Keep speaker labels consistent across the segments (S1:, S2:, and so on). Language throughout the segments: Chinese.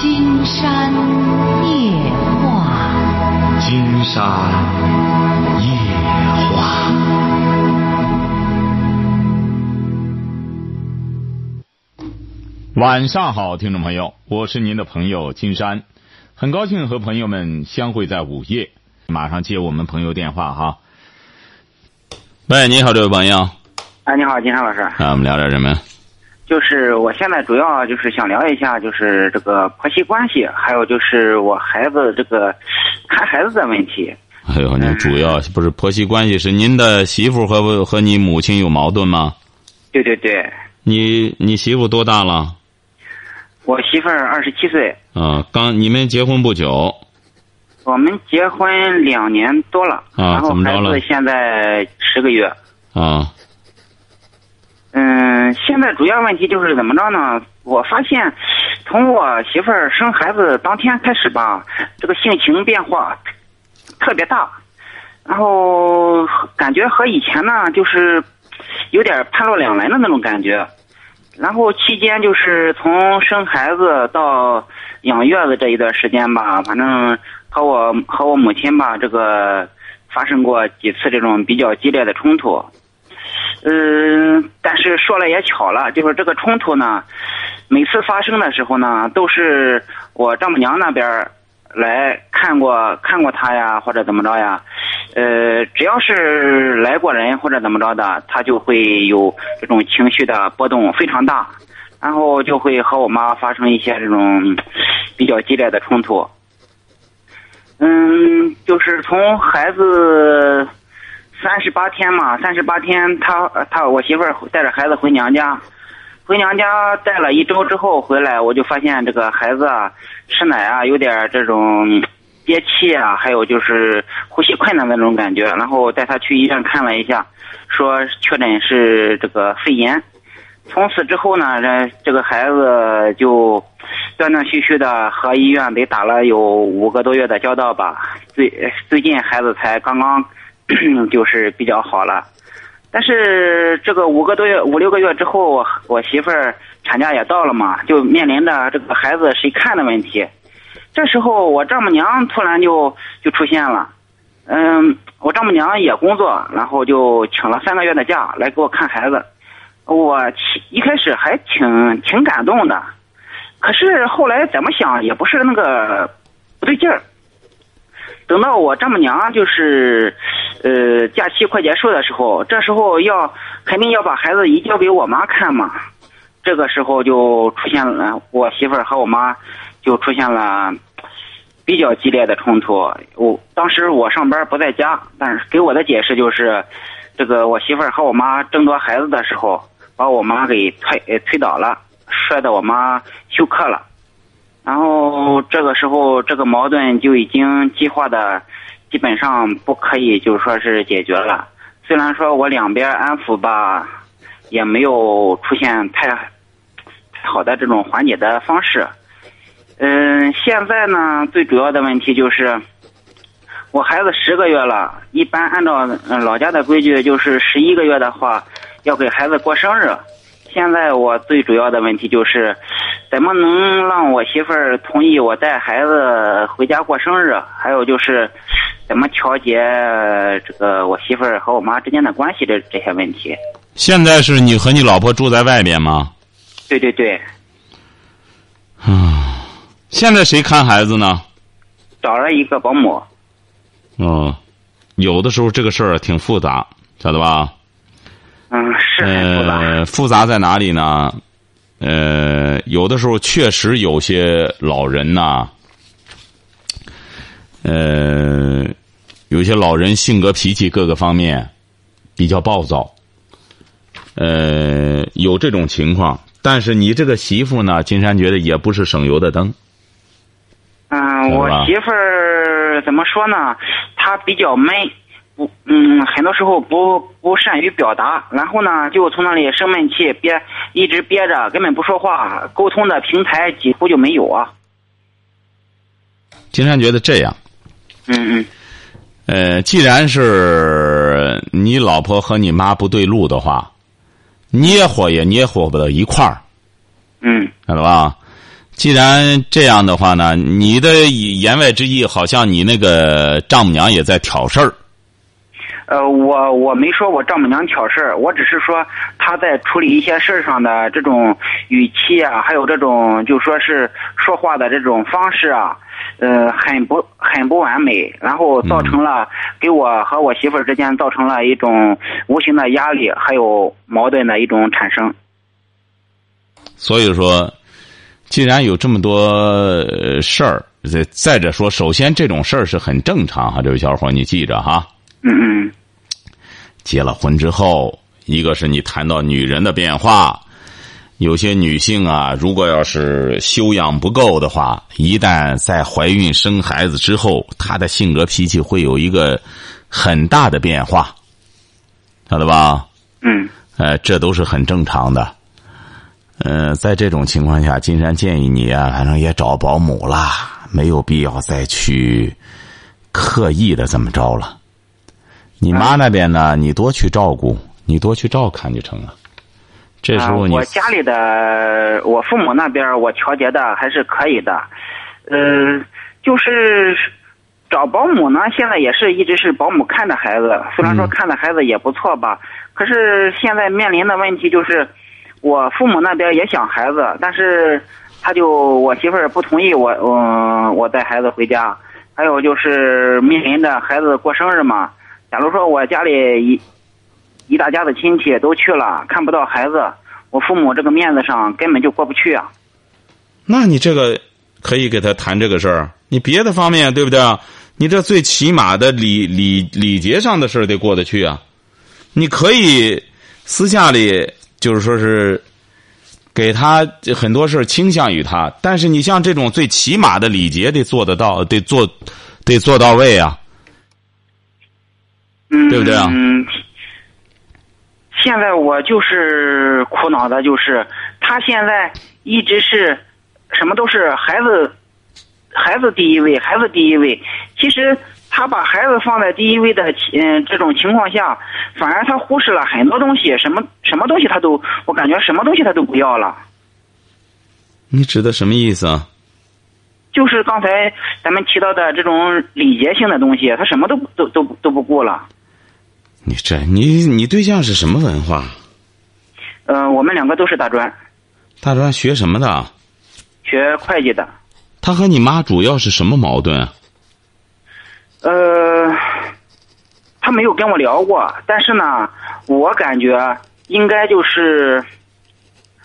S1: 金山夜话，
S2: 金山夜话。晚上好，听众朋友，我是您的朋友金山，很高兴和朋友们相会在午夜。马上接我们朋友电话哈。喂，你好，这位朋友。
S3: 哎，你好，金山老师。
S2: 啊，我们聊点什么？
S3: 就是我现在主要就是想聊一下，就是这个婆媳关系，还有就是我孩子这个看孩子的问题。
S2: 哎呦，您主要不是婆媳关系，是您的媳妇和和你母亲有矛盾吗？
S3: 对对对。
S2: 你你媳妇多大了？
S3: 我媳妇儿二十七岁。
S2: 啊，刚你们结婚不久。
S3: 我们结婚两年多了。
S2: 啊，怎么着了？
S3: 孩子现在十个月。
S2: 啊。
S3: 嗯，现在主要问题就是怎么着呢？我发现，从我媳妇儿生孩子当天开始吧，这个性情变化特别大，然后感觉和以前呢，就是有点判若两人的那种感觉。然后期间就是从生孩子到养月子这一段时间吧，反正和我和我母亲吧，这个发生过几次这种比较激烈的冲突。嗯，但是说了也巧了，就是这个冲突呢，每次发生的时候呢，都是我丈母娘那边来看过看过他呀，或者怎么着呀。呃，只要是来过人或者怎么着的，他就会有这种情绪的波动非常大，然后就会和我妈发生一些这种比较激烈的冲突。嗯，就是从孩子。三十八天嘛，三十八天，他他我媳妇儿带着孩子回娘家，回娘家带了一周之后回来，我就发现这个孩子啊，吃奶啊有点这种憋气啊，还有就是呼吸困难那种感觉，然后带他去医院看了一下，说确诊是这个肺炎。从此之后呢，这这个孩子就断断续续的和医院得打了有五个多月的交道吧，最最近孩子才刚刚。就是比较好了，但是这个五个多月、五六个月之后，我我媳妇儿产假也到了嘛，就面临着这个孩子谁看的问题。这时候我丈母娘突然就就出现了，嗯，我丈母娘也工作，然后就请了三个月的假来给我看孩子。我一开始还挺挺感动的，可是后来怎么想也不是那个不对劲儿。等到我丈母娘就是，呃，假期快结束的时候，这时候要肯定要把孩子移交给我妈看嘛。这个时候就出现了，我媳妇儿和我妈就出现了比较激烈的冲突。我当时我上班不在家，但是给我的解释就是，这个我媳妇儿和我妈争夺孩子的时候，把我妈给推推倒了，摔得我妈休克了。然后这个时候，这个矛盾就已经激化的，基本上不可以就说是解决了。虽然说我两边安抚吧，也没有出现太好的这种缓解的方式。嗯，现在呢，最主要的问题就是，我孩子十个月了，一般按照老家的规矩，就是十一个月的话，要给孩子过生日。现在我最主要的问题就是，怎么能让我媳妇儿同意我带孩子回家过生日？还有就是，怎么调节这个我媳妇儿和我妈之间的关系这这些问题？
S2: 现在是你和你老婆住在外面吗？
S3: 对对对。
S2: 啊，现在谁看孩子呢？
S3: 找了一个保姆。
S2: 哦，有的时候这个事儿挺复杂，晓得吧？
S3: 嗯，是复杂。
S2: 复杂在哪里呢？呃，有的时候确实有些老人呐，呃，有些老人性格脾气各个方面比较暴躁，呃，有这种情况。但是你这个媳妇呢，金山觉得也不是省油的灯。
S3: 嗯，我媳妇儿怎么说呢？她比较闷。不，嗯，很多时候不不善于表达，然后呢，就从那里生闷气，憋一直憋着，根本不说话，沟通的平台几乎就没有啊。
S2: 金山觉得这样，
S3: 嗯嗯，
S2: 呃，既然是你老婆和你妈不对路的话，捏合也捏合不到一块儿，
S3: 嗯，
S2: 晓得吧？既然这样的话呢，你的言外之意好像你那个丈母娘也在挑事儿。
S3: 呃，我我没说我丈母娘挑事儿，我只是说她在处理一些事儿上的这种语气啊，还有这种就说是说话的这种方式啊，呃，很不很不完美，然后造成了给我和我媳妇儿之间造成了一种无形的压力，还有矛盾的一种产生。
S2: 所以说，既然有这么多呃事儿，再再者说，首先这种事儿是很正常哈，这位小伙你记着哈。
S3: 嗯嗯
S2: 结了婚之后，一个是你谈到女人的变化，有些女性啊，如果要是修养不够的话，一旦在怀孕生孩子之后，她的性格脾气会有一个很大的变化，晓得吧？
S3: 嗯
S2: 呃，这都是很正常的。呃，在这种情况下，金山建议你啊，反正也找保姆啦，没有必要再去刻意的怎么着了。你妈那边呢，你多去照顾，你多去照看就成了。这时候你、
S3: 我家里的我父母那边我调节的还是可以的，呃，就是找保姆呢，现在也是一直是保姆看着孩子，虽然说看着孩子也不错吧，可是现在面临的问题就是，我父母那边也想孩子，但是他就我媳妇儿不同意我，嗯、我带孩子回家，还有就是面临着孩子过生日嘛，假如说我家里一一大家子亲戚都去了，看不到孩子，我父母这个面子上根本就过不去啊。
S2: 那你这个可以给他谈这个事儿。你别的方面对不对啊？你这最起码的礼礼礼节上的事儿得过得去啊。你可以私下里就是说是给他很多事儿倾向于他，但是你像这种最起码的礼节得做得到，得做得做到位啊。
S3: 嗯，
S2: 对不对啊
S3: 嗯，现在我就是苦恼的，就是他现在一直是什么都是孩子，孩子第一位，孩子第一位。其实他把孩子放在第一位的嗯、这种情况下，反而他忽视了很多东西，什么什么东西他都，我感觉什么东西他都不要了。
S2: 你指的什么意思啊？
S3: 就是刚才咱们提到的这种礼节性的东西，他什么都都都都不顾了。
S2: 你这你你对象是什么文化？
S3: 呃，我们两个都是大专，
S2: 大专学什么的？
S3: 学会计的。
S2: 他和你妈主要是什么矛盾啊？
S3: 呃，他没有跟我聊过，但是呢，我感觉应该就是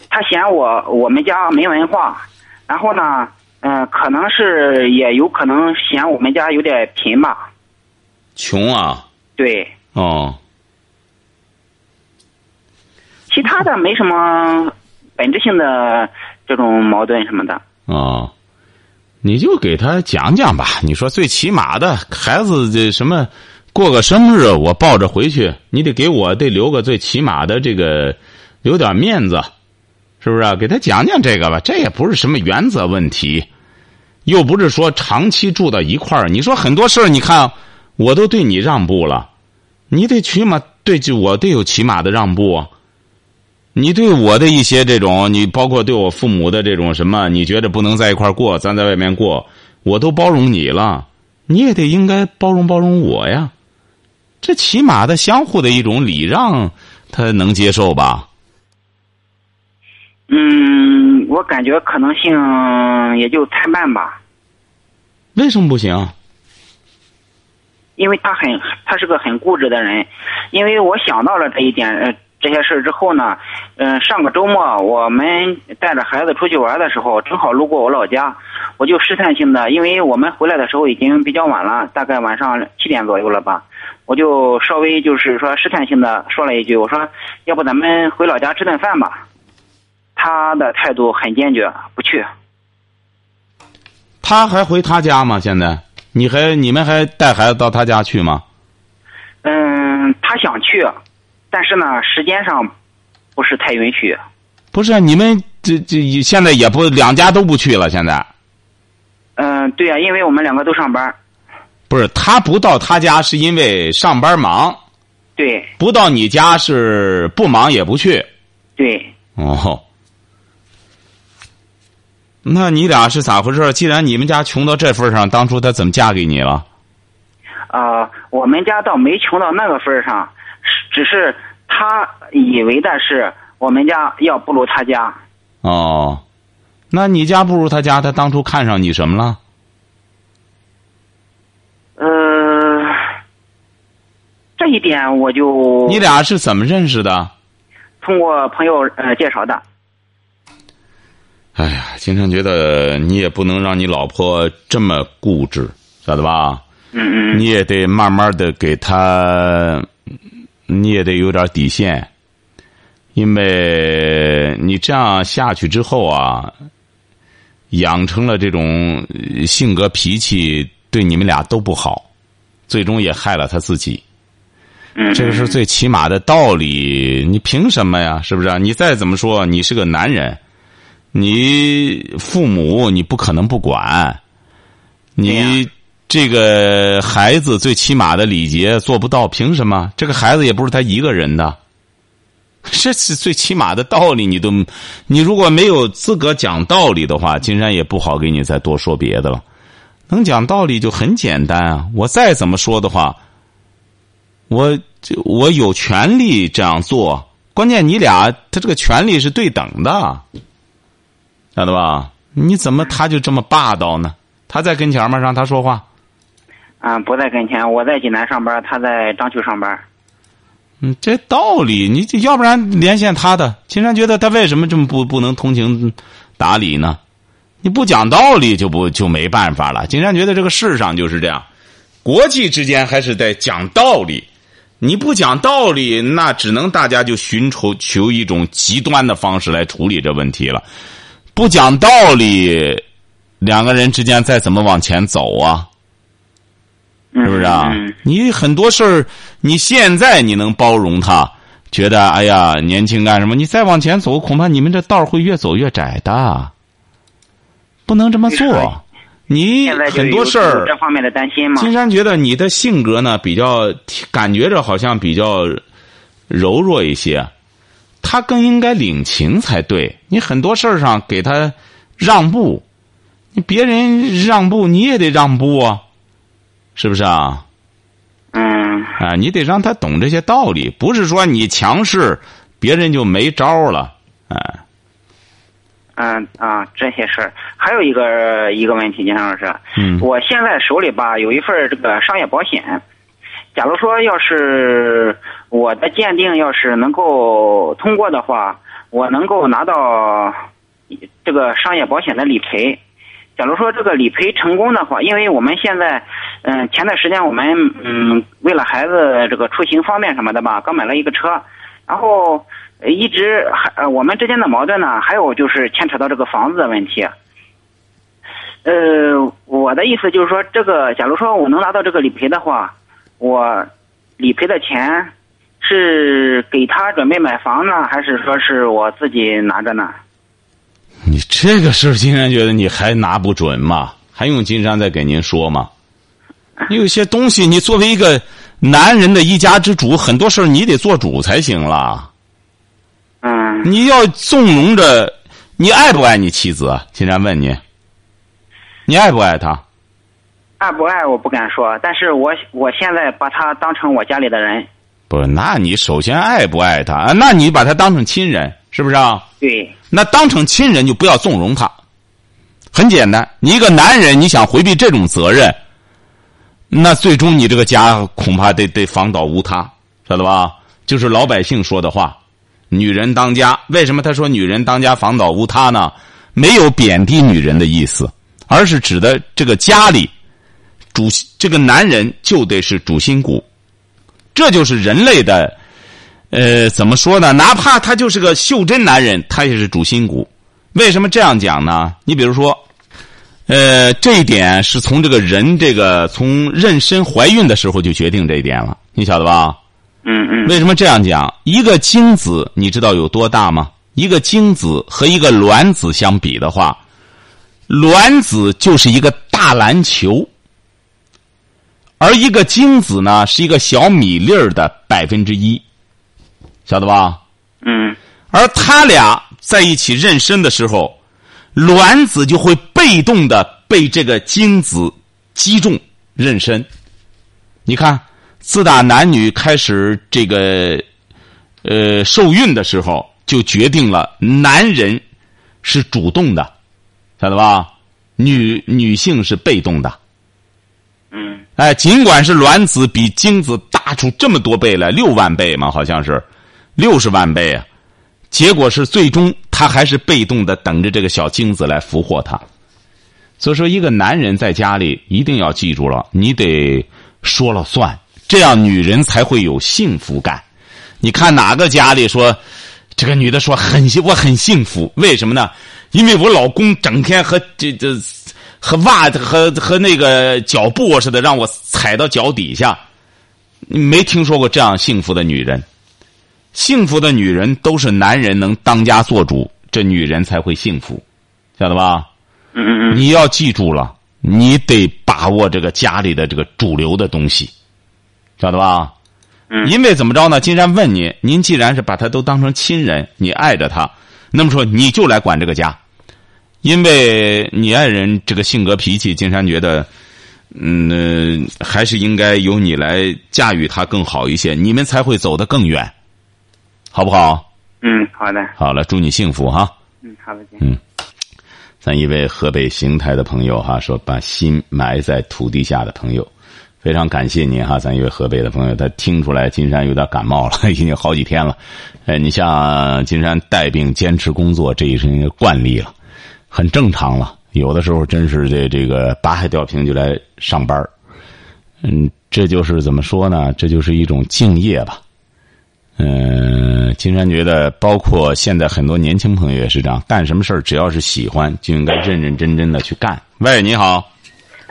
S3: 他嫌我我们家没文化，然后呢，嗯、可能是也有可能嫌我们家有点贫吧。
S2: 穷啊！
S3: 对，
S2: 哦，
S3: 其他的没什么本质性的这种矛盾什么的。
S2: 哦，你就给他讲讲吧。你说最起码的孩子这什么过个生日，我抱着回去，你得给我得留个最起码的这个留点面子，是不是、啊？给他讲讲这个吧，这也不是什么原则问题，又不是说长期住到一块儿。你说很多事儿，你看我都对你让步了，你得起码对就我得有起码的让步啊。你对我的一些这种，你包括对我父母的这种什么，你觉得不能在一块儿过，咱在外面过，我都包容你了，你也得应该包容包容我呀。这起码的相互的一种礼让，他能接受吧？
S3: 嗯，我感觉可能性也就参半吧，
S2: 为什么不行？
S3: 因为他很他是个很固执的人，因为我想到了这一点呃这些事之后呢，嗯、上个周末我们带着孩子出去玩的时候，正好路过我老家，我就试探性的，因为我们回来的时候已经比较晚了，大概晚上七点左右了吧，我就稍微就是说试探性的说了一句，我说要不咱们回老家吃顿饭吧。他的态度很坚决，不去。
S2: 他还回他家吗？现在你还你们还带孩子到他家去吗？
S3: 嗯，他想去，但是呢，时间上不是太允许。
S2: 不是，你们这这现在也不两家都不去了。现在
S3: 嗯，对呀、因为我们两个都上班。
S2: 不是他不到他家是因为上班忙，
S3: 对
S2: 不到你家是不忙也不去。
S3: 对，
S2: 哦，那你俩是咋回事？既然你们家穷到这份上，当初她怎么嫁给你了？
S3: 啊、我们家倒没穷到那个份儿上，只是她以为的是我们家要不如她家。
S2: 哦，那你家不如她家，她当初看上你什么了？
S3: 呃，这一点我就
S2: 你俩是怎么认识的？
S3: 通过朋友呃介绍的。
S2: 哎呀，经常觉得你也不能让你老婆这么固执，晓得吧？
S3: 嗯嗯
S2: 你也得慢慢的给她，你也得有点底线，因为你这样下去之后啊，养成了这种呃性格脾气，对你们俩都不好，最终也害了他自己。
S3: 嗯，
S2: 这个是最起码的道理，你凭什么呀？是不是？你再怎么说，你是个男人，你父母你不可能不管，你这个孩子最起码的礼节做不到，凭什么？这个孩子也不是他一个人的，这是最起码的道理，你都，你如果没有资格讲道理的话，金山也不好给你再多说别的了。能讲道理就很简单啊！我再怎么说的话，我就我有权利这样做。关键你俩他这个权利是对等的，晓得吧？你怎么他就这么霸道呢？他在跟前吗？让他说话。
S3: 啊、不在跟前，我在济南上班，他在章丘上班。
S2: 嗯，这道理你这要不然连线他的。金山觉得他为什么这么不不能通情达理呢？你不讲道理就不就没办法了。金山觉得这个世上就是这样，国际之间还是得讲道理。你不讲道理，那只能大家就寻求求一种极端的方式来处理这问题了。不讲道理，两个人之间再怎么往前走啊？
S3: 是
S2: 是不是啊？
S3: 嗯
S2: 你很多事儿，你现在你能包容他，觉得哎呀年轻干什么？你再往前走，恐怕你们这道儿会越走越窄的。不能这么做。你很多事儿，
S3: 这方面的担心嘛。
S2: 金山觉得你的性格呢比较，感觉着好像比较柔弱一些，他更应该领情才对。你很多事儿上给他让步，你别人让步你也得让步啊，是不是啊？
S3: 嗯
S2: 啊，你得让他懂这些道理，不是说你强势，别人就没招了。哎、
S3: 嗯啊，这些事儿还有一个一个问题，金山老师，
S2: 嗯
S3: 我现在手里吧有一份这个商业保险，假如说要是我的鉴定要是能够通过的话，我能够拿到这个商业保险的理赔。假如说这个理赔成功的话，因为我们现在，嗯、前段时间我们嗯为了孩子这个出行方便什么的吧，刚买了一个车，然后一直还我们之间的矛盾呢，还有就是牵扯到这个房子的问题。呃，我的意思就是说，这个假如说我能拿到这个理赔的话，我理赔的钱是给他准备买房呢，还是说是我自己拿着呢？
S2: 你这个事儿，金山觉得你还拿不准吗？还用金山再给您说吗？你有些东西，你作为一个男人的一家之主，很多事儿你得做主才行了。
S3: 嗯，
S2: 你要纵容着，你爱不爱你妻子啊？金山问你，你爱不爱她？
S3: 爱不爱我不敢说，但是我我现在把他当成我家里的人。
S2: 不，那你首先爱不爱她啊？那你把他当成亲人，是不是啊？
S3: 对，
S2: 那当成亲人就不要纵容他。很简单，你一个男人，你想回避这种责任，那最终你这个家恐怕得得房倒屋塌，晓得吧？就是老百姓说的话，“女人当家”。为什么他说“女人当家，房倒屋塌”呢？没有贬低女人的意思，而是指的这个家里主这个男人就得是主心骨，这就是人类的。呃，怎么说呢？哪怕他就是个袖珍男人，他也是主心骨。为什么这样讲呢？你比如说，呃，这一点是从这个人这个从妊娠怀孕的时候就决定这一点了，你晓得吧？
S3: 嗯嗯
S2: 为什么这样讲？一个精子你知道有多大吗？一个精子和一个卵子相比的话，卵子就是一个大篮球，而一个精子呢是一个小米粒儿的百分之一，晓得吧？
S3: 嗯
S2: 而他俩在一起妊娠的时候，卵子就会被动的被这个精子击中妊娠。你看，自打男女开始这个呃受孕的时候，就决定了男人是主动的，晓得吧？女女性是被动的。
S3: 嗯
S2: 哎，尽管是卵子比精子大出这么多倍来，六万倍嘛，好像是六十万倍啊。结果是最终他还是被动的等着这个小精子来俘获他。所以说，一个男人在家里一定要记住了，你得说了算，这样女人才会有幸福感。你看哪个家里说，这个女的说很幸我很幸福，为什么呢？因为我老公整天和这这和袜子和和那个脚布似的，让我踩到脚底下。你没听说过这样幸福的女人？幸福的女人都是男人能当家做主，这女人才会幸福，晓得吧？
S3: 嗯嗯嗯
S2: 你要记住了，你得把握这个家里的这个主流的东西，晓得吧？
S3: 嗯
S2: 因为怎么着呢？金山问你，您既然是把他都当成亲人，你爱着他，那么说你就来管这个家，因为你爱人这个性格脾气，金山觉得，嗯、呃还是应该由你来驾驭他更好一些，你们才会走得更远，好不好？
S3: 嗯，好的，
S2: 好了，祝你幸福哈。
S3: 嗯，好的，姐
S2: 嗯咱一位河北邢台的朋友哈说，把心埋在土地下的朋友，非常感谢您哈。咱一位河北的朋友，他听出来金山有点感冒了，已经好几天了。哎，你像金山带病坚持工作，这已是惯例了，很正常了。有的时候真是这这个拔海吊瓶就来上班儿嗯，这就是怎么说呢？这就是一种敬业吧。嗯，金山觉得，包括现在很多年轻朋友也是这样，干什么事儿只要是喜欢，就应该认认真真的去干。喂，你好，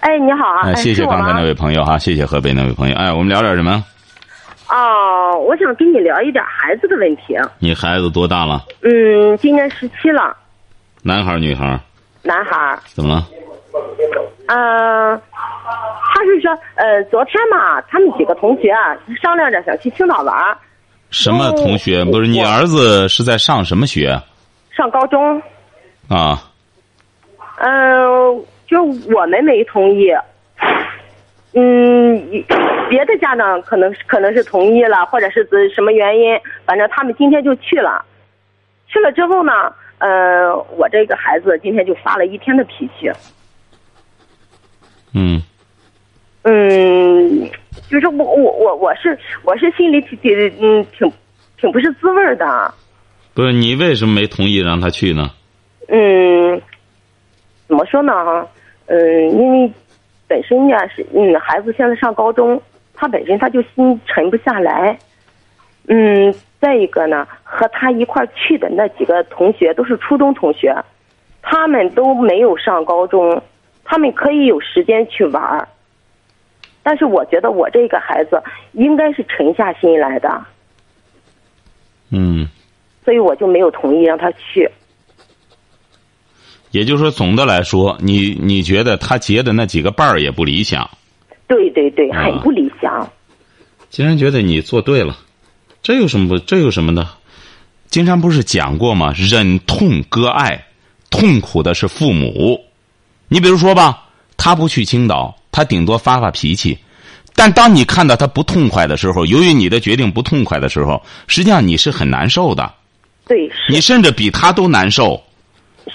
S4: 哎，你好啊！
S2: 谢谢刚才那位朋友哈，谢谢河北那位朋友。哎，我们聊点什么？
S4: 哦，我想跟你聊一点孩子的问题。
S2: 你孩子多大了？
S4: 嗯，今年十七了，
S2: 男孩儿女孩儿？
S4: 男孩儿。
S2: 怎么了？
S4: 嗯、他是说，呃，昨天嘛，他们几个同学啊商量着想去青岛玩，
S2: 什么同学？
S4: 哦
S2: 不是你儿子是在上什么学
S4: 上高中。
S2: 啊？
S4: 嗯、就我们没同意。嗯，别的家长可能可能是同意了，或者是指什么原因，反正他们今天就去了。去了之后呢，呃，我这个孩子今天就发了一天的脾气。
S2: 嗯
S4: 嗯，就是我我我我是我是心里挺挺嗯挺挺不是滋味儿的。
S2: 不是你为什么没同意让他去呢？
S4: 嗯，怎么说呢？哈，嗯，因为本身呢是嗯，孩子现在上高中，他本身他就心沉不下来。嗯，再一个呢，和他一块儿去的那几个同学都是初中同学，他们都没有上高中，他们可以有时间去玩儿。但是我觉得我这个孩子应该是沉下心来的，
S2: 嗯，
S4: 所以我就没有同意让他去。
S2: 也就是说，总的来说，你你觉得他结的那几个伴儿也不理想。
S4: 对对对，
S2: 啊
S4: 很不理想。
S2: 既然觉得你做对了，这有什么不？这有什么的？金山不是讲过吗？忍痛割爱，痛苦的是父母。你比如说吧，他不去青岛，他顶多发发脾气。但当你看到他不痛快的时候，由于你的决定不痛快的时候，实际上你是很难受的，
S4: 对，是
S2: 你甚至比他都难受。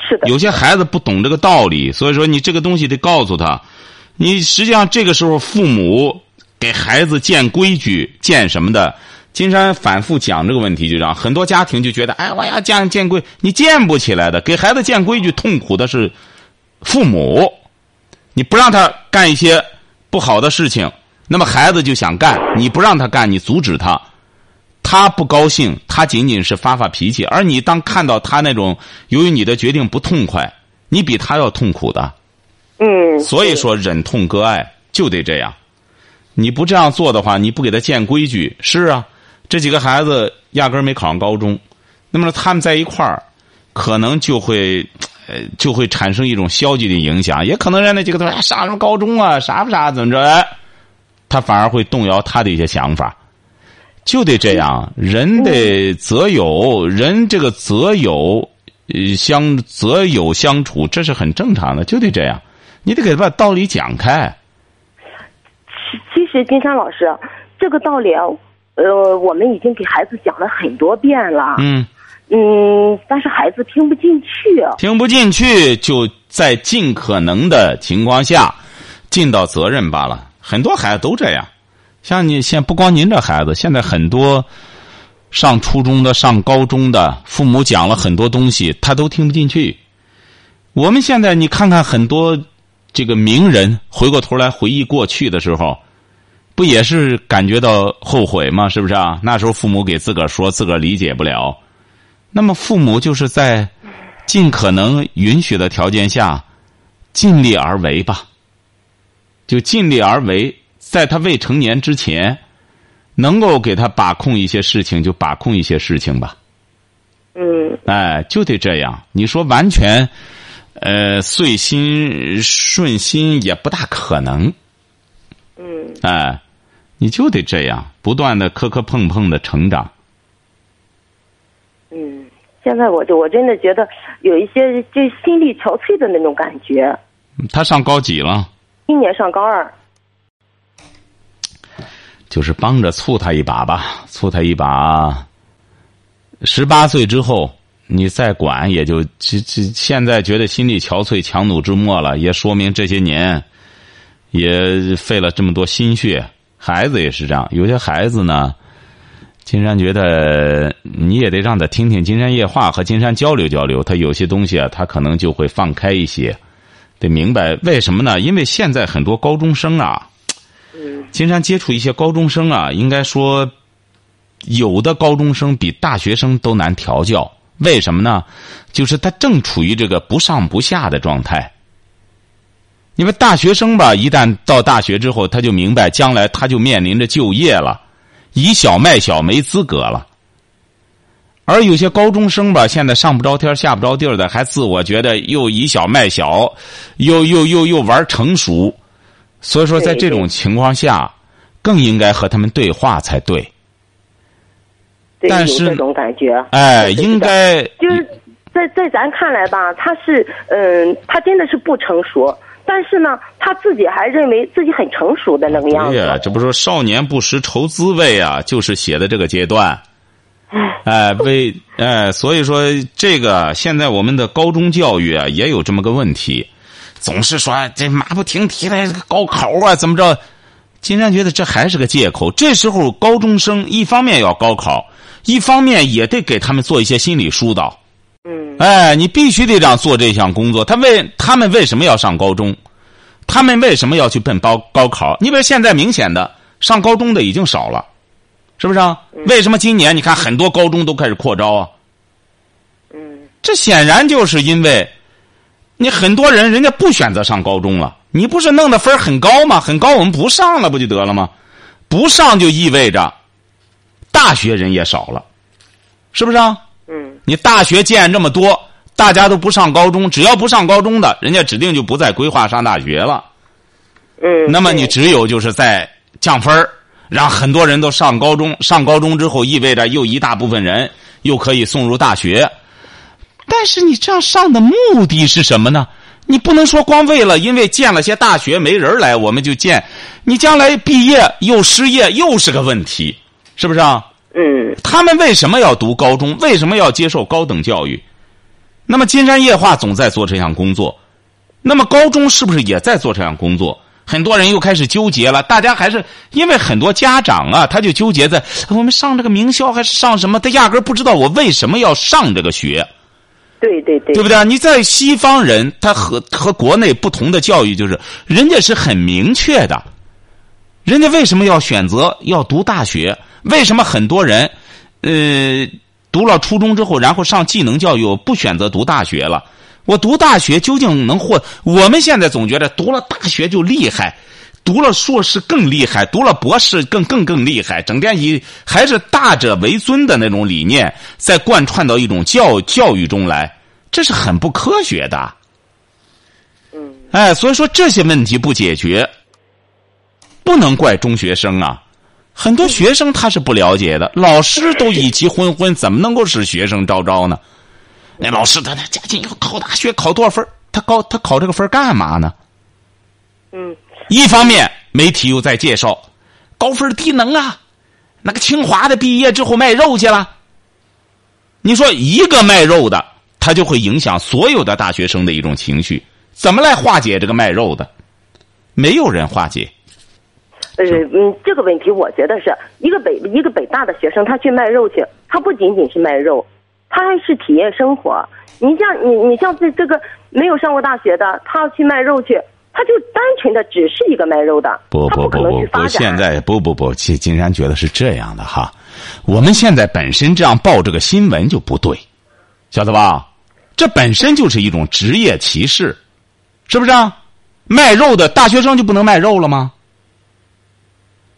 S4: 是的，
S2: 有些孩子不懂这个道理，所以说你这个东西得告诉他。你实际上这个时候父母给孩子建规矩、建什么的，金山反复讲这个问题，就让很多家庭就觉得，哎，我要建建规，你建不起来的。给孩子建规矩，痛苦的是父母。你不让他干一些不好的事情，那么孩子就想干，你不让他干，你阻止他。他不高兴，他仅仅是发发脾气，而你当看到他那种由于你的决定不痛快，你比他要痛苦的。
S4: 嗯，
S2: 所以说，忍痛割爱就得这样。你不这样做的话，你不给他建规矩，是啊，这几个孩子压根儿没考上高中，那么他们在一块儿，可能就会，呃，就会产生一种消极的影响，也可能让那几个同学、哎、上什么高中啊，啥不啥，怎么着？哎，他反而会动摇他的一些想法。就得这样，人得择友，人这个择友相择友相处，这是很正常的，就得这样。你得给他把道理讲开。
S4: 其实金山老师，这个道理，呃，我们已经给孩子讲了很多遍了。
S2: 嗯，
S4: 嗯，但是孩子听不进去。
S2: 啊听不进去，就在尽可能的情况下尽到责任罢了。很多孩子都这样，像你现不光您这孩子，现在很多上初中的、上高中的，父母讲了很多东西，他都听不进去。我们现在你看看很多这个名人，回过头来回忆过去的时候，不也是感觉到后悔吗？是不是啊？那时候父母给自个儿说，自个儿理解不了。那么父母就是在尽可能允许的条件下，尽力而为吧。就尽力而为，在他未成年之前，能够给他把控一些事情，就把控一些事情吧。
S4: 嗯
S2: 哎，就得这样。你说完全，呃，遂心顺心也不大可能。
S4: 嗯
S2: 哎，你就得这样，不断的磕磕碰碰的成长。
S4: 嗯，现在我就我真的觉得有一些就心力憔悴的那种感觉。
S2: 他上高几了？
S4: 今年上高二。
S2: 就是帮着促他一把吧，促他一把。十八岁之后，你再管也就这这。现在觉得心力憔悴、强弩之末了，也说明这些年也费了这么多心血。孩子也是这样，有些孩子呢，金山觉得你也得让他听听金山夜话，和金山交流交流。他有些东西啊，他可能就会放开一些，得明白为什么呢？因为现在很多高中生啊。金山接触一些高中生啊，应该说，有的高中生比大学生都难调教。为什么呢？就是他正处于这个不上不下的状态。因为大学生吧，一旦到大学之后，他就明白将来他就面临着就业了，以小卖小没资格了。而有些高中生吧，现在上不着天下不着地的，还自我觉得又以小卖小，又又又又玩成熟。所以说，在这种情况下，更应该和他们对话才对。但是
S4: 这种感觉，
S2: 哎，应该
S4: 就是在在咱看来吧，他是嗯，他真的是不成熟，但是呢，他自己还认为自己很成熟的那个样子。
S2: 对呀，这不说少年不识愁滋味啊，就是写的这个阶段。哎，为哎，所以说这个现在我们的高中教育啊，也有这么个问题。总是说这马不停蹄的高考啊，怎么着？金山觉得这还是个借口。这时候高中生一方面要高考，一方面也得给他们做一些心理疏导。
S4: 嗯。
S2: 哎，你必须得这样做这项工作。他为他们为什么要上高中？他们为什么要去奔高高考？你比如现在明显的上高中的已经少了，是不是啊？为什么今年你看很多高中都开始扩招啊？
S4: 嗯。
S2: 这显然就是因为。你很多人，人家不选择上高中了。你不是弄的分很高吗？很高，我们不上了，不就得了吗？不上就意味着大学人也少了，是不是啊？
S4: 嗯。
S2: 你大学建这么多，大家都不上高中，只要不上高中的，人家指定就不再规划上大学了。
S4: 嗯。
S2: 那么你只有就是在降分让很多人都上高中。上高中之后，意味着又一大部分人又可以送入大学。但是你这样上的目的是什么呢？你不能说光为了因为建了些大学没人来，我们就建。你将来毕业又失业，又是个问题，是不是啊？
S4: 嗯。
S2: 他们为什么要读高中？为什么要接受高等教育？那么金山夜话总在做这项工作，那么高中是不是也在做这项工作？很多人又开始纠结了。大家还是因为很多家长啊，他就纠结在我们上这个名校还是上什么？他压根不知道我为什么要上这个学。
S4: 对对对，
S2: 对不对？你在西方人，他和和国内不同的教育就是，人家是很明确的。人家为什么要选择要读大学？为什么很多人，呃，读了初中之后，然后上技能教育，不选择读大学了？我读大学究竟能获？我们现在总觉得读了大学就厉害，读了硕士更厉害，读了博士更更更厉害，整天以还是大者为尊的那种理念，在贯穿到一种教教育中来。这是很不科学的，
S4: 嗯，
S2: 哎，所以说这些问题不解决，不能怪中学生啊。很多学生他是不了解的，老师都意气昏昏，怎么能够使学生招招呢？那老师他他家境要考大学，考多少分？他高他考这个分干嘛呢？
S4: 嗯
S2: 一方面，媒体又在介绍高分低能啊，那个清华的毕业之后卖肉去了。你说一个卖肉的，他就会影响所有的大学生的一种情绪，怎么来化解这个卖肉的？没有人化解。
S4: 呃嗯，这个问题我觉得是一个北一个北大的学生，他去卖肉去，他不仅仅是卖肉，他还是体验生活。你像你你像这这个没有上过大学的，他要去卖肉去，他就单纯的只是一个卖肉的，
S2: 不不不不不。现在不不不，金金山觉得是这样的哈，我们现在本身这样报这个新闻就不对，晓得吧？这本身就是一种职业歧视，是不是啊？卖肉的大学生就不能卖肉了吗？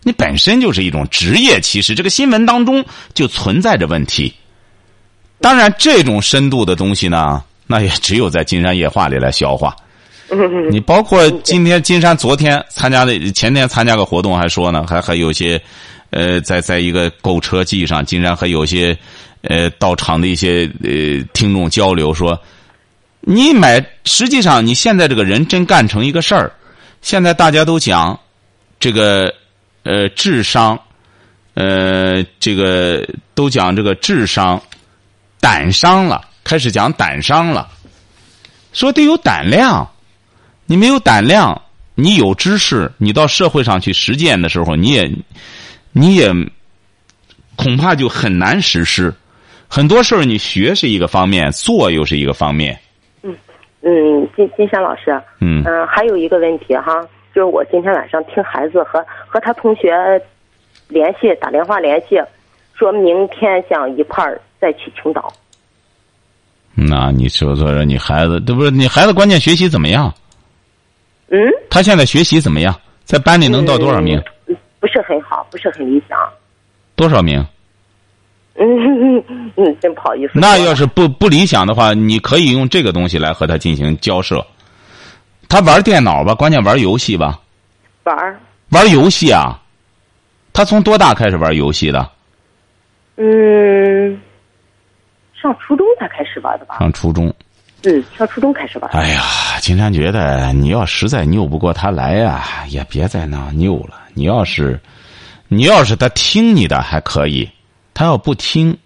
S2: 你本身就是一种职业歧视，这个新闻当中就存在着问题。当然，这种深度的东西呢，那也只有在金山夜话里来消化。你包括今天金山昨天参加的前天参加个活动，还说呢，还还有些，呃，在在一个购车季上，金山还有些，呃，到场的一些呃听众交流说，你买实际上你现在这个人真干成一个事儿，现在大家都讲这个呃智商，呃这个都讲这个智商，胆商了，开始讲胆商了，说得有胆量。你没有胆量，你有知识，你到社会上去实践的时候，你也，你也恐怕就很难实施。很多事儿你学是一个方面，做又是一个方面。
S4: 嗯嗯，金金山老师，
S2: 嗯
S4: 嗯、还有一个问题哈，就是我今天晚上听孩子和和他同学联系，打电话联系，说明天想一块儿再去青岛。
S2: 那你说说说，你孩子，这不是你孩子关键学习怎么样？
S4: 嗯，
S2: 他现在学习怎么样？在班里能到多少名？
S4: 嗯？不是很好，不是很理想。
S2: 多少名？
S4: 嗯 嗯，真不好意思。
S2: 那要是不不理想的话，你可以用这个东西来和他进行交涉。他玩电脑吧，关键玩游戏吧。
S4: 玩，
S2: 玩游戏啊？他从多大开始玩游戏的？
S4: 嗯，上初中才开始玩的吧？
S2: 上初中。
S4: 嗯，上初中开始玩。
S2: 哎呀，金山觉得你要实在拗不过他来呀、也别在那拗了。你要是，你要是他听你的还可以，他要不听，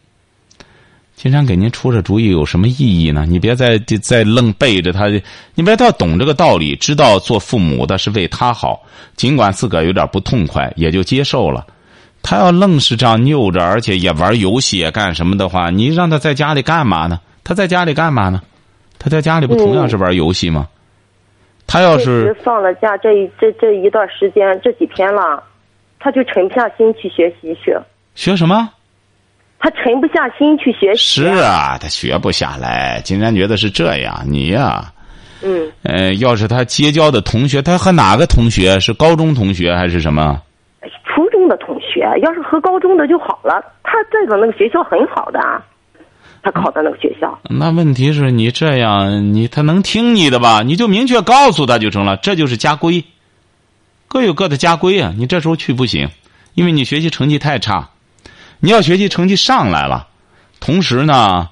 S2: 金山给您出这主意有什么意义呢？你别再再愣背着他，你别他要懂这个道理，知道做父母的是为他好，尽管自个儿有点不痛快，也就接受了。他要愣是这样拗着，而且也玩游戏也干什么的话，你让他在家里干嘛呢？他在家里干嘛呢？他在家里不同样是玩游戏吗？他要是
S4: 放了假这一这这一段时间这几天了，他就沉不下心去学习去，
S2: 学什么？
S4: 他沉不下心去学习。
S2: 是啊，他学不下来。金山觉得是这样，你呀、
S4: 嗯，
S2: 呃，要是他结交的同学，他和哪个同学？是高中同学还是什么？
S4: 初中的同学要是和高中的就好了，他这个那个学校很好的，他考的那个学校。
S2: 那问题是你这样，你他能听你的吧？你就明确告诉他就成了，这就是家规，各有各的家规啊。你这时候去不行，因为你学习成绩太差。你要学习成绩上来了，同时呢，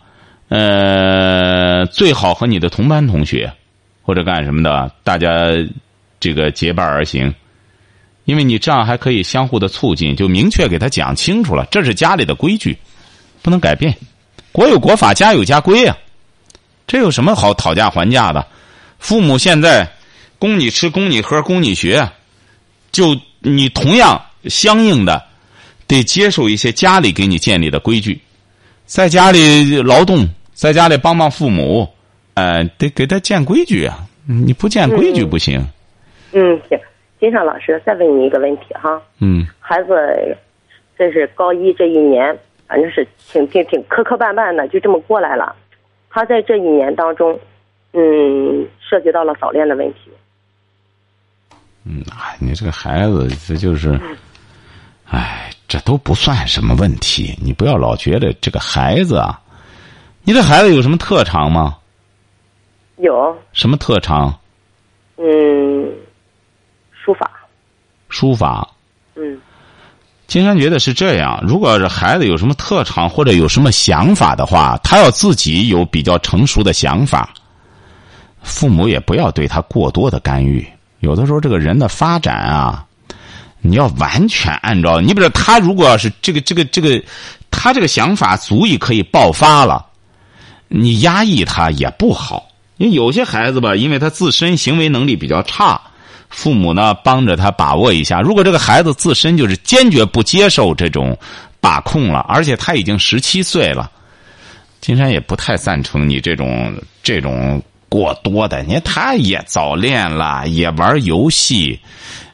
S2: 呃，最好和你的同班同学或者干什么的，大家这个结伴而行，因为你这样还可以相互的促进，就明确给他讲清楚了，这是家里的规矩，不能改变。国有国法，家有家规呀、这有什么好讨价还价的？父母现在供你吃、供你喝、供你学，就你同样相应的得接受一些家里给你建立的规矩，在家里劳动，在家里帮帮父母，呃，得给他建规矩啊！你不建规矩不行。
S4: 嗯，行，金尚老师，再问你一个问题哈，
S2: 嗯
S4: 孩子这是高一这一年，反正是挺挺挺磕磕绊绊的，就这么过来了。他在这一年当中，嗯，涉及到了早恋的问题。
S2: 嗯，哎，你这个孩子，这就是，哎，这都不算什么问题。你不要老觉得这个孩子啊，你这孩子有什么特长吗？
S4: 有，
S2: 什么特长？
S4: 嗯，书法，
S2: 书法。
S4: 嗯
S2: 金山觉得是这样：如果是孩子有什么特长或者有什么想法的话，他要自己有比较成熟的想法，父母也不要对他过多的干预。有的时候，这个人的发展啊，你要完全按照你比如说他，如果要是这个这个这个，他这个想法足以可以爆发了，你压抑他也不好。因为有些孩子吧，因为他自身行为能力比较差。父母呢，帮着他把握一下。如果这个孩子自身就是坚决不接受这种把控了，而且他已经十七岁了，金山也不太赞成你这种这种过多的。你看，他也早恋了，也玩游戏，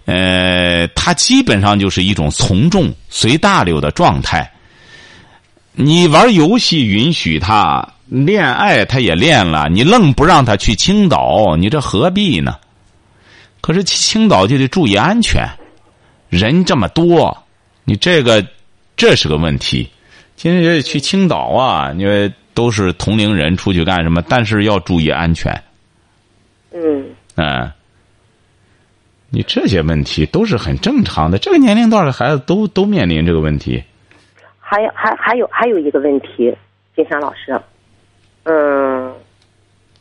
S2: 呃，他基本上就是一种从众、随大流的状态。你玩游戏允许他，恋爱他也恋了，你愣不让他去青岛，你这何必呢？可是去青岛就得注意安全，人这么多，你这个这是个问题。今天去青岛啊，因为都是同龄人出去干什么？但是要注意安全。
S4: 嗯。
S2: 嗯。你这些问题都是很正常的，这个年龄段的孩子都都面临这个问题。
S4: 还有还还有还有一个问题，金山老师，嗯。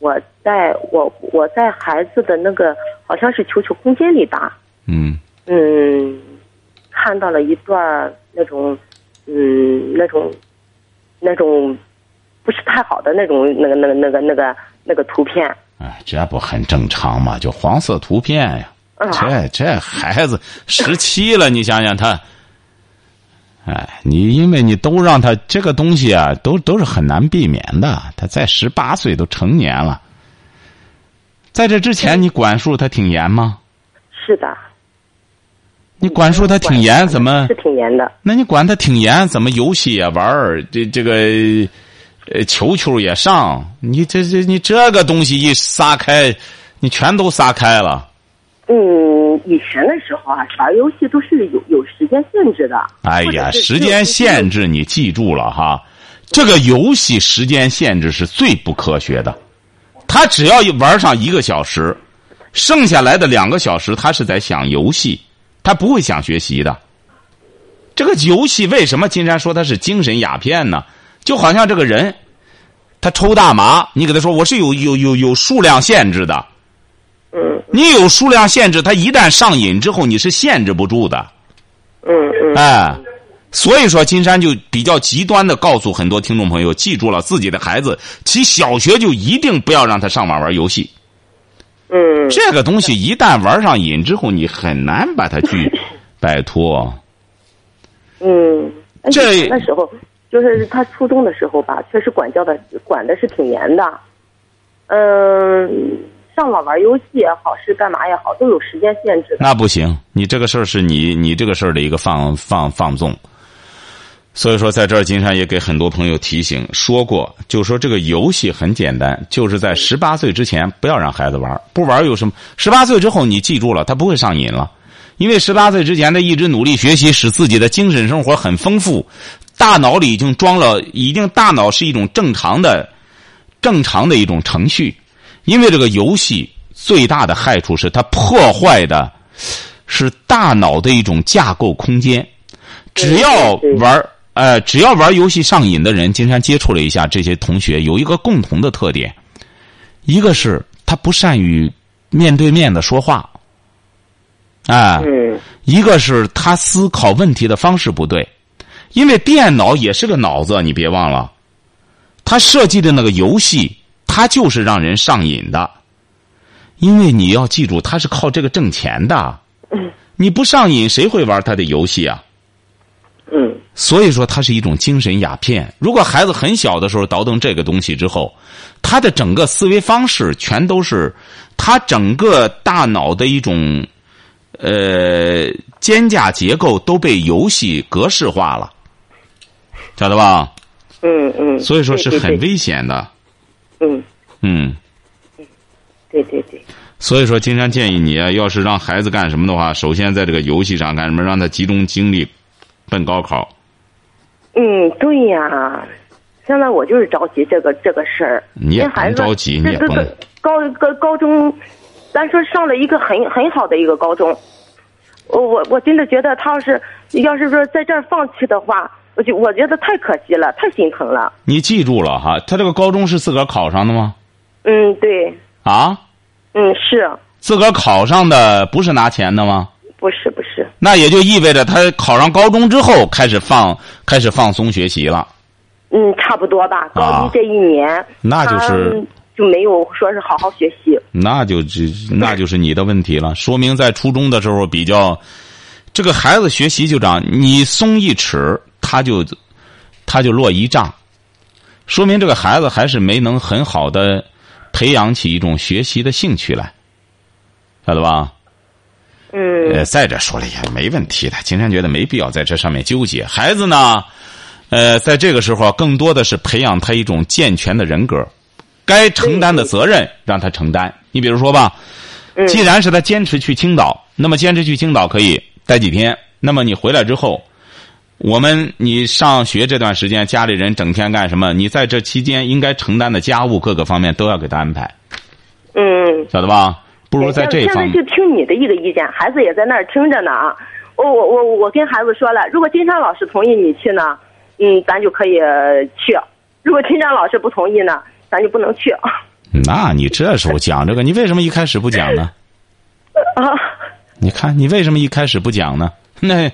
S4: 我在我我在孩子的那个好像是球球空间里吧，
S2: 嗯
S4: 嗯，看到了一段那种嗯那种那种不是太好的那种那个那个那个那个那个图片。
S2: 哎，这不很正常吗？就黄色图片呀。这这孩子十七了，你想想他，哎，你因为你都让他这个东西啊，都都是很难避免的。他在十八岁都成年了，在这之前你管束他挺严吗？
S4: 是的。
S2: 你管束他挺严，怎么？
S4: 是挺严的。
S2: 那你管他挺严，怎么游戏也玩这这个，呃，球球也上？你这这你这个东西一撒开，你全都撒开了。
S4: 嗯，以前的时候啊，玩游戏都是有有时间限制的。
S2: 哎呀，时间限制你记住了哈，这个游戏时间限制是最不科学的。他只要玩上一个小时，剩下来的两个小时他是在想游戏，他不会想学习的。这个游戏为什么金山说他是精神鸦片呢？就好像这个人，他抽大麻，你给他说我是有有有有数量限制的。
S4: 嗯，
S2: 你有数量限制，他一旦上瘾之后，你是限制不住的。
S4: 嗯嗯。
S2: 哎，所以说金山就比较极端的告诉很多听众朋友，记住了，自己的孩子，其小学就一定不要让他上网玩游戏。
S4: 嗯。
S2: 这个东西一旦玩上瘾之后，你很难把他去摆脱。
S4: 嗯。
S2: 这
S4: 那时候就是他初中的时候吧，确实管教的管的是挺严的。嗯。上网玩游戏也好，是干嘛也好，都有时间限制。
S2: 那不行，你这个事儿是你你这个事儿的一个放放放纵。所以说，在这儿，金山也给很多朋友提醒说过，就说这个游戏很简单，就是在十八岁之前不要让孩子玩，不玩有什么？十八岁之后，你记住了，他不会上瘾了，因为十八岁之前他一直努力学习，使自己的精神生活很丰富，大脑里已经装了，已经大脑是一种正常的、正常的一种程序。因为这个游戏最大的害处是它破坏的，是大脑的一种架构空间。只要玩呃，只要玩游戏上瘾的人，金山接触了一下这些同学，有一个共同的特点，一个是他不善于面对面的说话，啊，一个是他思考问题的方式不对，因为电脑也是个脑子，你别忘了，他设计的那个游戏。他就是让人上瘾的，因为你要记住，他是靠这个挣钱的。你不上瘾，谁会玩他的游戏啊？
S4: 嗯。
S2: 所以说，它是一种精神鸦片。如果孩子很小的时候倒腾这个东西之后，他的整个思维方式全都是他整个大脑的一种呃肩架结构都被游戏格式化了，晓得
S4: 吧？嗯嗯。
S2: 所以说是很危险的。
S4: 嗯
S2: 嗯，
S4: 对对对。
S2: 所以说，金山建议你啊，要是让孩子干什么的话，首先在这个游戏上干什么，让他集中精力奔高考。
S4: 嗯，对呀。现在我就是着急这个这个事儿。
S2: 你也甭着急，你也甭。
S4: 高高高中，咱说上了一个很很好的一个高中，我我我真的觉得他要是要是说在这儿放弃的话，我就我觉得太可惜了，太心疼了。
S2: 你记住了哈，他这个高中是自个儿考上的吗？
S4: 嗯，对，
S2: 啊，
S4: 嗯是，
S2: 自个儿考上的不是拿钱的吗？
S4: 不是不是，
S2: 那也就意味着他考上高中之后开始放开始放松学习了。
S4: 嗯，差不多吧。高
S2: 啊
S4: 一这一年，
S2: 那就是
S4: 就没有说是好好学习。
S2: 那就这那就是你的问题了，说明在初中的时候比较，这个孩子学习就这样，你松一尺，他就他就落一丈，说明这个孩子还是没能很好的培养起一种学习的兴趣来，晓得吧？
S4: 嗯
S2: 呃，再者说了也没问题的，金山觉得没必要在这上面纠结。孩子呢，呃，在这个时候更多的是培养他一种健全的人格，该承担的责任让他承担。你比如说吧，
S4: 嗯
S2: 既然是他坚持去青岛，那么坚持去青岛可以待几天。那么你回来之后，我们你上学这段时间，家里人整天干什么？你在这期间应该承担的家务各个方面都要给他安排，
S4: 嗯。
S2: 晓得吧？不如在这一
S4: 现
S2: 方面
S4: 在就听你的一个意见，孩子也在那儿听着呢啊。我我我我跟孩子说了，如果金山老师同意你去呢，嗯，咱就可以呃去；如果金山老师不同意呢，咱就不能去。
S2: 那你这时候讲这个，你为什么一开始不讲呢？
S4: 啊，
S2: 你看，你为什么一开始不讲呢？那，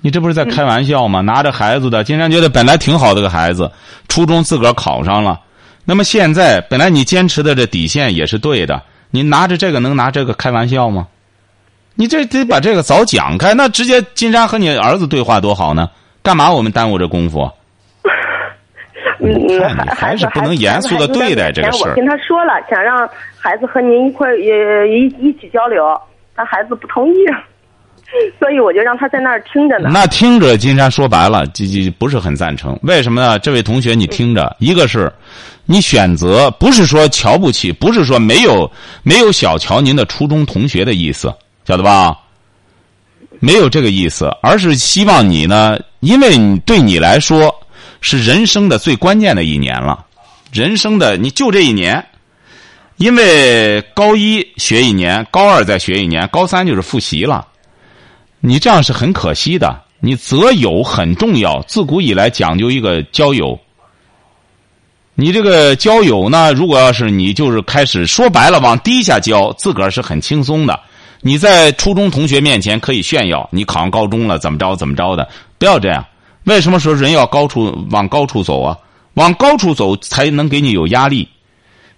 S2: 你这不是在开玩笑吗？拿着孩子的，金山觉得本来挺好的个孩子，初中自个儿考上了，那么现在本来你坚持的这底线也是对的，你拿着这个能拿这个开玩笑吗？你这得把这个早讲开，那直接金山和你儿子对话多好呢？干嘛我们耽误这功夫？
S4: 嗯
S2: 你看你
S4: 孩
S2: 还是不能严肃的对待这个事儿
S4: 我跟他说了，想让孩子和您一块儿也一一起交流，他孩子不同意，所以我就让他在那儿听着呢。
S2: 那听着，金山说白了，这这不是很赞成。为什么呢？这位同学，你听着，一个是，你选择不是说瞧不起，不是说没有没有小瞧您的初中同学的意思，晓得吧？没有这个意思，而是希望你呢，因为你对你来说是人生的最关键的一年了，人生的你就这一年，因为高一学一年，高二再学一年，高三就是复习了。你这样是很可惜的。你择友很重要，自古以来讲究一个交友。你这个交友呢，如果要是你就是开始说白了往低下交，自个儿是很轻松的。你在初中同学面前可以炫耀，你考上高中了，怎么着怎么着的，不要这样。为什么说人要高处往高处走啊？往高处走才能给你有压力，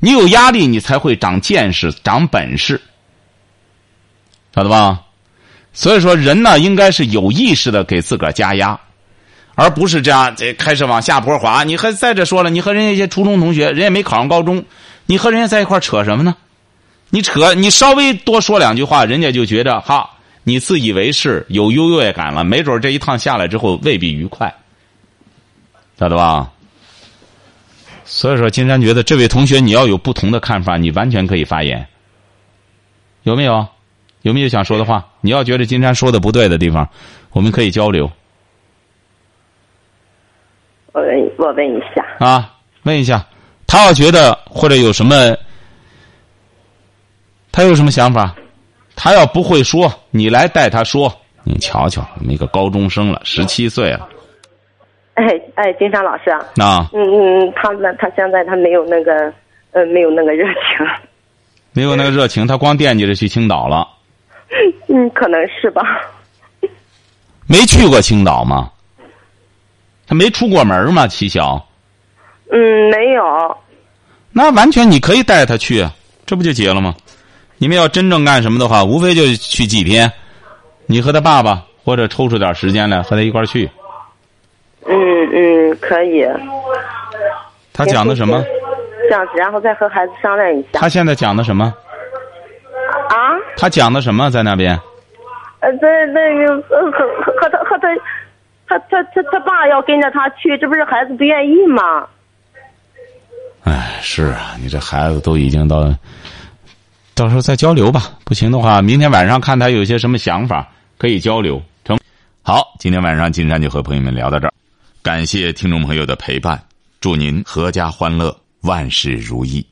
S2: 你有压力，你才会长见识、长本事，晓得吧？所以说，人呢应该是有意识的给自个儿加压，而不是这样这开始往下坡滑。你还再者说了，你和人家一些初中同学，人家没考上高中，你和人家在一块扯什么呢？你扯，你稍微多说两句话，人家就觉着哈，你自以为是，有优越感了。没准这一趟下来之后未必愉快，晓得吧？所以说，金山觉得这位同学你要有不同的看法，你完全可以发言，有没有？有没有想说的话？你要觉得金山说的不对的地方，我们可以交流
S4: 我问我问一下，
S2: 啊，问一下，他要觉得或者有什么，他有什么想法，他要不会说，你来带他说。你瞧瞧，那个高中生了，十七岁了，
S4: 哎哎，金山老师，
S2: 啊，那
S4: 嗯嗯，他那他现在他没有那个，呃，没有那个热情，
S2: 没有那个热情，他光惦记着去青岛了。
S4: 嗯，可能是吧。
S2: 没去过青岛吗？他没出过门吗？齐晓，
S4: 嗯，没有。
S2: 那完全你可以带他去，这不就结了吗？你们要真正干什么的话，无非就去几天，你和他爸爸或者抽出点时间来和他一块儿去。
S4: 嗯嗯，可以。
S2: 他讲的什么？
S4: 这样子，然后再和孩子商量一下。
S2: 他现在讲的什么？
S4: 啊？
S2: 他讲的什么在那边？
S4: 呃，在那个和和和和他和他，他他他他爸要跟着他去，这不是孩子不愿意吗？
S2: 哎，是啊，你这孩子都已经到，到时候再交流吧。不行的话，明天晚上看他有些什么想法，可以交流。成。好，今天晚上金山就和朋友们聊到这儿，感谢听众朋友的陪伴，祝您阖家欢乐，万事如意。